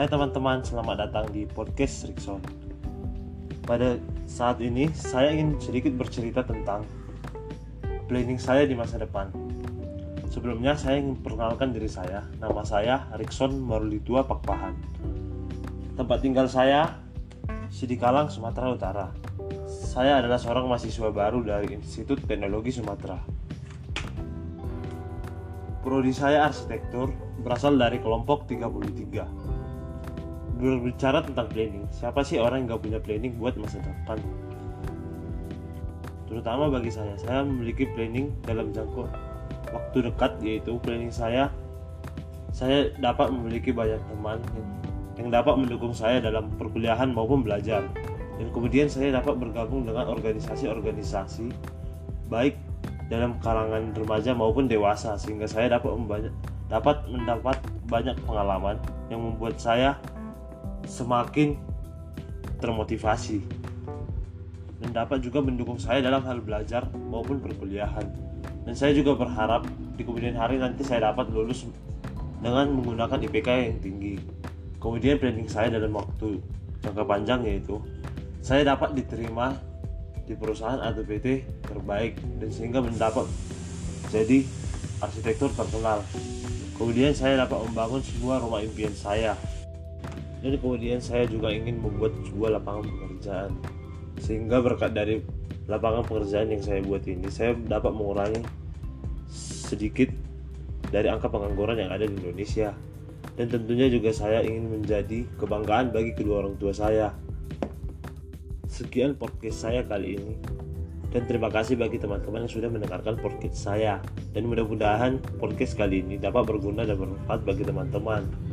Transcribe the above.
Hai teman-teman, selamat datang di podcast Rickson. Pada saat ini, saya ingin sedikit bercerita tentang planning saya di masa depan. Sebelumnya, saya ingin perkenalkan diri saya. Nama saya Rickson Marulitua Pakpahan. Tempat tinggal saya, Sidikalang, Sumatera Utara. Saya adalah seorang mahasiswa baru dari Institut Teknologi Sumatera. Prodi saya arsitektur berasal dari kelompok 33 berbicara tentang planning. Siapa sih orang yang gak punya planning buat masa depan? Terutama bagi saya saya memiliki planning dalam jangka waktu dekat yaitu planning saya saya dapat memiliki banyak teman yang, dapat mendukung saya dalam perkuliahan maupun belajar. Dan kemudian saya dapat bergabung dengan organisasi-organisasi baik dalam kalangan remaja maupun dewasa sehingga saya dapat dapat mendapat banyak pengalaman yang membuat saya semakin termotivasi dan dapat juga mendukung saya dalam hal belajar maupun perkuliahan. Dan saya juga berharap di kemudian hari nanti saya dapat lulus dengan menggunakan IPK yang tinggi. Kemudian planning saya dalam waktu jangka panjang yaitu saya dapat diterima di perusahaan atau PT terbaik dan sehingga mendapat jadi arsitektur terkenal. Kemudian saya dapat membangun sebuah rumah impian saya dan kemudian saya juga ingin membuat sebuah lapangan pekerjaan. Sehingga berkat dari lapangan pekerjaan yang saya buat ini saya dapat mengurangi sedikit dari angka pengangguran yang ada di Indonesia. Dan tentunya juga saya ingin menjadi kebanggaan bagi kedua orang tua saya. Sekian podcast saya kali ini. Dan terima kasih bagi teman-teman yang sudah mendengarkan podcast saya. Dan mudah-mudahan podcast kali ini dapat berguna dan bermanfaat bagi teman-teman